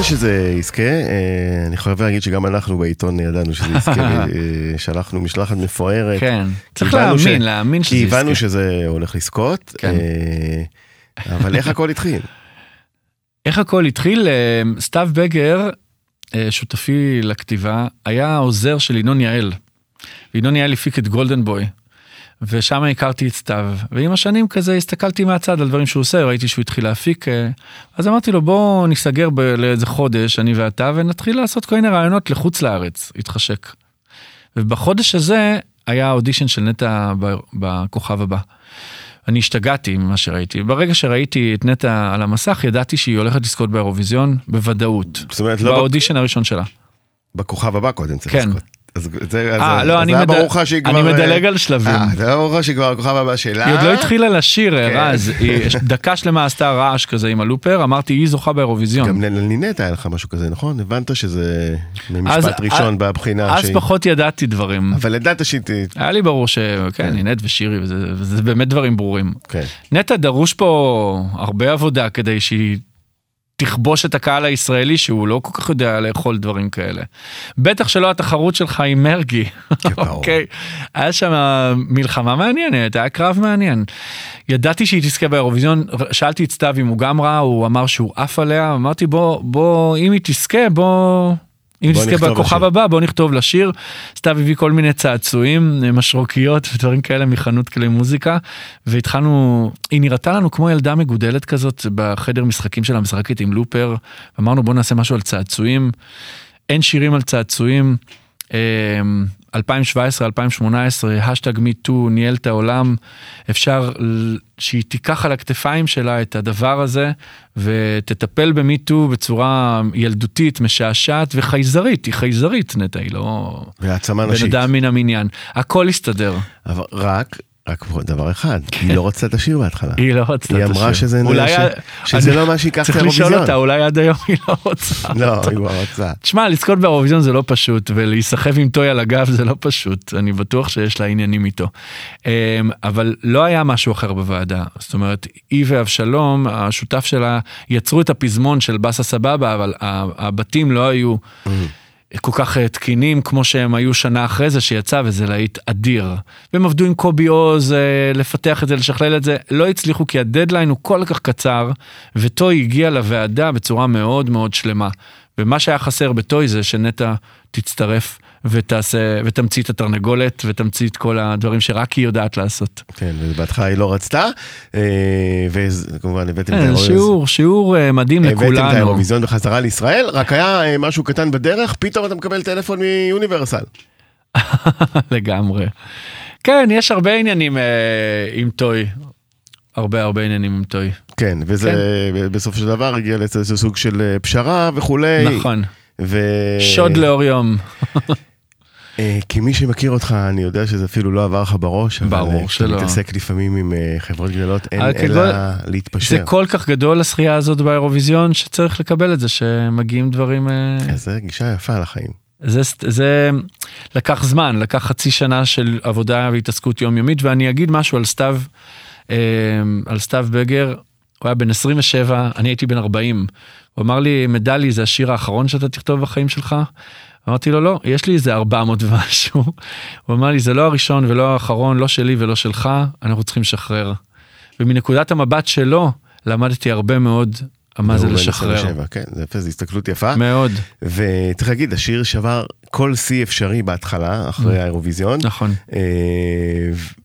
ידעת שזה יזכה, אה, אני חייב להגיד שגם אנחנו בעיתון ידענו שזה יזכה, *laughs* אה, שלחנו משלחת מפוארת. כן. צריך כי הבנו להאמין, להאמין שזה כי הבנו יזכה. שזה הולך לזכות. כן. אה, אבל איך הכל התחיל? *laughs* איך הכל התחיל? סתיו בגר, שותפי לכתיבה, היה העוזר של ינון יעל. ינון יעל הפיק את גולדן בוי. ושם הכרתי את סתיו, ועם השנים כזה הסתכלתי מהצד על דברים שהוא עושה, ראיתי שהוא התחיל להפיק, אה, אז אמרתי לו בוא ניסגר ב- לאיזה חודש, אני ואתה, ונתחיל לעשות כל מיני רעיונות לחוץ לארץ, התחשק. ובחודש הזה היה האודישן של נטע בכוכב הבא. אני השתגעתי ממה שראיתי. ברגע שראיתי את נטע על המסך, ידעתי שהיא הולכת לזכות באירוויזיון בוודאות. זאת אומרת, לא באודישן הראשון שלה. בכוכב הבא קודם צריך כן. לזכות. אז זה, אז, אה, אז לא, אני היה מד- ברור לך שהיא אני כבר... מדלג אה, על שלבים. אה, זה היה ברור לך שהיא כבר הכוכב הבא שלה. היא עוד לא התחילה לשיר, כן. רז, *laughs* דקה שלמה עשתה רעש כזה עם הלופר, אמרתי היא זוכה באירוויזיון. גם לנינט היה לך משהו כזה, נכון? הבנת שזה משפט אז- ראשון אז- בבחינה. אז שהיא- פחות ידעתי דברים. אבל ידעת שהיא... היה לי ברור שכן, נינט ושירי, וזה וזה באמת דברים ברורים. כן. נטע דרוש פה הרבה עבודה כדי שהיא תכבוש את הקהל הישראלי שהוא לא כל כך יודע לאכול דברים כאלה. בטח שלא התחרות שלך עם מרגי. ברור. אוקיי. היה שם מלחמה מעניינת, היה קרב מעניין. ידעתי שהיא תזכה באירוויזיון, שאלתי את סתיו אם הוא גם ראה, הוא אמר שהוא עף עליה, אמרתי בוא, בוא, אם היא תזכה, בוא... אם נכתוב בכוכב. הבא, בוא נכתוב לשיר. סתיו הביא כל מיני צעצועים, משרוקיות ודברים כאלה מחנות כלי מוזיקה, והתחלנו, היא נראתה לנו כמו ילדה מגודלת כזאת בחדר משחקים שלה, משחקת עם לופר. אמרנו בוא נעשה משהו על צעצועים. אין שירים על צעצועים. אמ, 2017-2018, השטג מיטו ניהל את העולם, אפשר שהיא תיקח על הכתפיים שלה את הדבר הזה ותטפל במיטו בצורה ילדותית, משעשעת וחייזרית, היא חייזרית נטע, היא לא והעצמה בן נשית. אדם מן המניין. הכל הסתדר, אבל רק, רק דבר אחד, היא לא רצתה את השיר בהתחלה. היא לא רצתה היא את אמרה השיר. שזה אולי ש- ה- שזה אני- לא מה שייקח את צריך לשאול האירוויזיון. אותה, אולי עד היום היא לא רוצה. *laughs* לא. היא כבר רצה. תשמע, לזכות באירוויזיון זה לא פשוט, ולהיסחב עם טוי על הגב זה לא פשוט, אני בטוח שיש לה עניינים איתו. אמ, אבל לא היה משהו אחר בוועדה, זאת אומרת, היא ואבשלום, השותף שלה, יצרו את הפזמון של באסה סבבה, אבל הבתים לא היו... כל כך אה, תקינים כמו שהם היו שנה אחרי זה שיצא וזה להיט אדיר. והם עבדו עם קובי עוז אה, לפתח את זה, לשכלל את זה, לא הצליחו כי הדדליין הוא כל כך קצר, וטוי הגיע לוועדה בצורה מאוד מאוד שלמה. ומה שהיה חסר בטוי זה שנטע תצטרף ותעשה, ותמציא את התרנגולת ותמציא את כל הדברים שרק היא יודעת לעשות. כן, ובהתחלה היא לא רצתה, אה, וכמובן הבאתם את כן, האירוויזיון. שיעור, שיעור אה, מדהים הבאתם את לכולנו. האירוויזיון בחזרה לישראל, רק היה אה, משהו קטן בדרך, פתאום אתה מקבל טלפון מיוניברסל. *laughs* לגמרי. כן, יש הרבה עניינים אה, עם טוי. הרבה הרבה עניינים עם טוי. כן, וזה בסופו של דבר הגיע לאיזה סוג של אה, פשרה וכולי. נכון. ו... שוד לאור יום. *laughs* אה, כמי שמכיר אותך, אני יודע שזה אפילו לא עבר לך בראש, ברור אה, שלא. כשאתה מתעסק לפעמים עם אה, חברות גדולות, אין אלא להתפשר. זה כל כך גדול הזכייה הזאת באירוויזיון שצריך לקבל את זה שמגיעים דברים. אז זה גישה יפה לחיים. זה, זה לקח זמן, לקח חצי שנה של עבודה והתעסקות יומיומית, ואני אגיד משהו על סתיו, על סתיו בגר, הוא היה בן 27, אני הייתי בן 40. הוא אמר לי, מדלי זה השיר האחרון שאתה תכתוב בחיים שלך? אמרתי לו, לא, יש לי איזה 400 ומשהו. הוא אמר לי, זה לא הראשון ולא האחרון, לא שלי ולא שלך, אנחנו צריכים לשחרר. ומנקודת המבט שלו, למדתי הרבה מאוד מה זה לשחרר. 27, כן, זה יפה, זו הסתכלות יפה. מאוד, וצריך להגיד, השיר שבר כל שיא אפשרי בהתחלה, אחרי האירוויזיון. נכון. אה,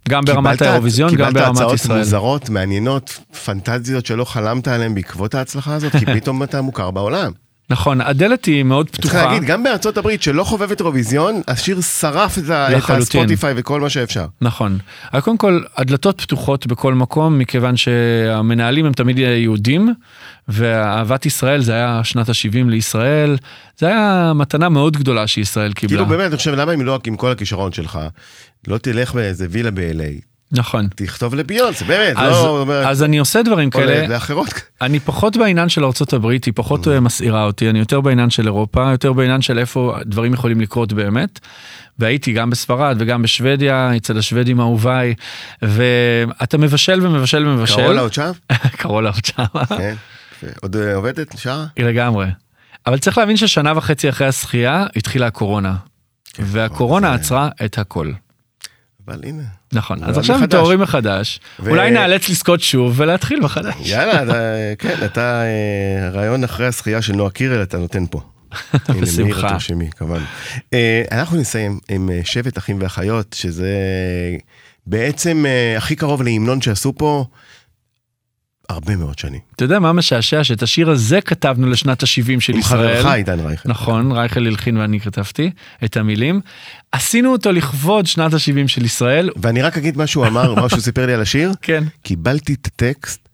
גם ברמת האירוויזיון, גם ברמת קיבלת הצעות ישראל. מוזרות, מעניינות, פנטזיות שלא חלמת עליהן בעקבות ההצלחה הזאת, כי *laughs* פתאום אתה מוכר בעולם. נכון, הדלת היא מאוד צריך פתוחה. להגיד, גם בארצות הברית שלא חובבת אירוויזיון, השיר שרף את. הספוטיפיי וכל מה שאפשר. נכון. אבל קודם כל, הדלתות פתוחות בכל מקום, מכיוון שהמנהלים הם תמיד יהודים, ואהבת ישראל זה היה שנת ה-70 לישראל, זה היה מתנה מאוד גדולה שישראל קיבלה. כאילו באמת, אני חושב, למה אם לא, עם כל הכישרון שלך, לא תלך באיזה וילה ב-LA, נכון. תכתוב לביונס, באמת, אז, לא אז אני עושה דברים או כאלה, לאחרות. אני פחות בעניין של הברית, היא פחות אה, מסעירה אותי, אני יותר בעניין של אירופה, יותר בעניין של איפה דברים יכולים לקרות באמת. והייתי גם בספרד וגם בשוודיה, אצל השוודים אהוביי, ואתה מבשל ומבשל ומבשל. קרולה עוד שם? *laughs* קרולה עוד שם. כן. עוד אה, עובדת? שרה? לגמרי. אבל צריך להבין ששנה וחצי אחרי השחייה התחילה הקורונה. והקורונה זה- עצרה את הכל. אבל הנה. נכון, אז עכשיו. מתעוררים מחדש, ו- אולי נאלץ לזכות שוב ולהתחיל מחדש. יאללה, אתה, כן, אתה, אה, רעיון אחרי הזכייה של נועה קירל אתה נותן פה. *laughs* הנה, בשמחה. מאיר, תרשמי, כמובן. אה, אנחנו נסיים עם אה, שבט אחים ואחיות, שזה בעצם אה, הכי קרוב להמנון שעשו פה הרבה מאוד שנים. אתה יודע מה משעשע? שאת השיר הזה כתבנו לשנת ה-70 של עם ישראל. חברך עידן רייכל. נכון, רייכל הלחין ואני כתבתי את המילים. עשינו אותו לכבוד שנת ה-70 של ישראל. ואני רק אגיד מה שהוא אמר, מה שהוא סיפר לי על השיר. *laughs* כן. קיבלתי את הטקסט,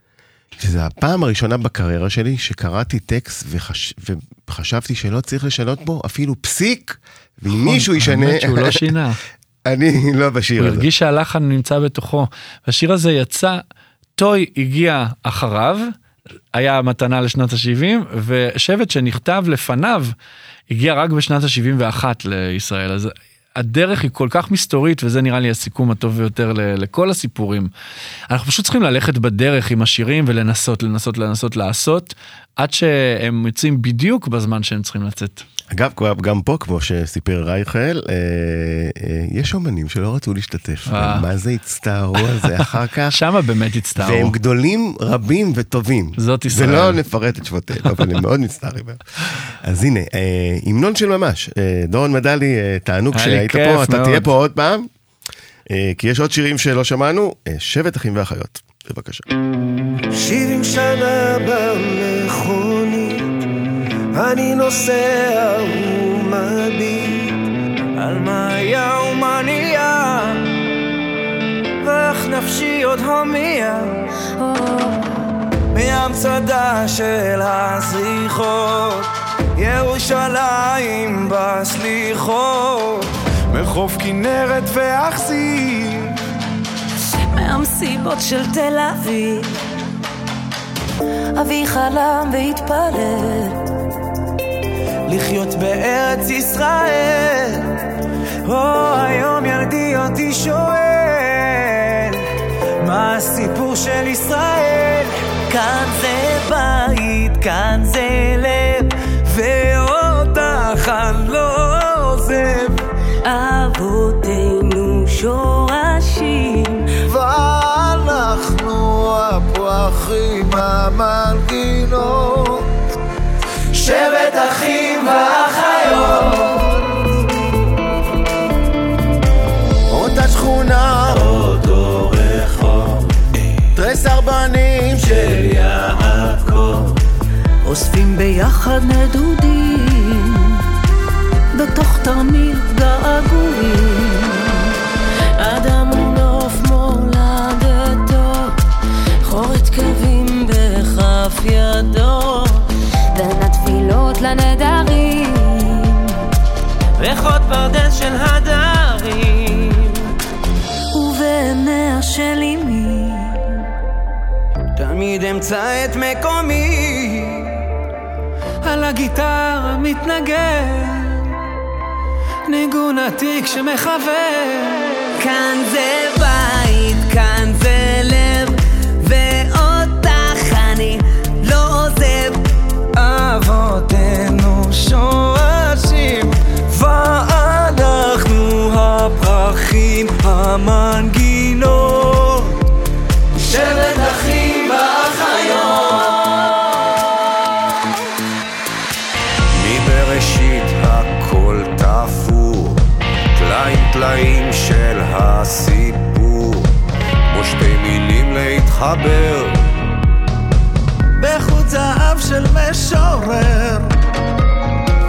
שזו הפעם הראשונה בקריירה שלי שקראתי טקסט וחש... וחשבתי שלא צריך לשנות בו אפילו פסיק, ואם מישהו ישנה... נכון, האמת שהוא לא שינה. *laughs* אני לא בשיר הוא הזה. הרגיש שהלחן נמצא בתוכו. והשיר הזה יצא, טוי הגיע אחריו, היה מתנה לשנות ה-70, ושבט שנכתב לפניו הגיע רק בשנת ה-71 לישראל. אז הדרך היא כל כך מסתורית, וזה נראה לי הסיכום הטוב ביותר לכל הסיפורים. אנחנו פשוט צריכים ללכת בדרך עם השירים ולנסות, לנסות, לנסות לעשות, עד שהם יוצאים בדיוק בזמן שהם צריכים לצאת. אגב, גם פה, כמו שסיפר רייכל, אה, אה, יש אומנים שלא רצו להשתתף. אה. מה זה הצטערו על זה אחר *laughs* כך? שמה באמת הצטערו. והם גדולים, רבים וטובים. זאת ישראל. ולא נפרט את שמותיהם, אבל הם מאוד מצטערים. אז הנה, אה, המנון של ממש. אה, דורון מדלי, אה, תענוג שהיית פה, אתה מאוד. תהיה פה עוד פעם. אה, כי יש עוד שירים שלא שמענו, אה, שבט אחים ואחיות. בבקשה. שבעים שנה במכונית, אני נוסע ומביט על מה היה ומה נהיה, ואיך נפשי עוד הומייה. מהמצדה של הזריחות, ירושלים בסליחות, מחוף כנרת ואכזיב. מהמסיבות של תל אביב אבי חלם והתפלל לחיות בארץ ישראל. או היום ילדי אותי שואל, מה הסיפור של ישראל? כאן זה בית, כאן זה לב ואותך אני לא עוזב. אבותינו שורשים ואנחנו הפרחים המנגינות, שבט ביחד נדודים בתוך תרמיל געגועים. אדם הוא נוף מולדתו חורת קווים בכף ידו. בין התפילות לנדרים ריחות פרדס של הדרים. ובעיניה של אמי תמיד אמצא את מקומי, הגיטרה מתנגן, ניגון עתיק שמחבר. כאן זה בית, כאן זה לב ואותך אני לא עוזב אבותינו שורשים, ואנחנו הפרחים המנגינות, להתחבר. בחוט זהב של משורר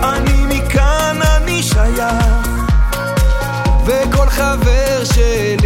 אני מכאן אני שייך וכל חבר שלי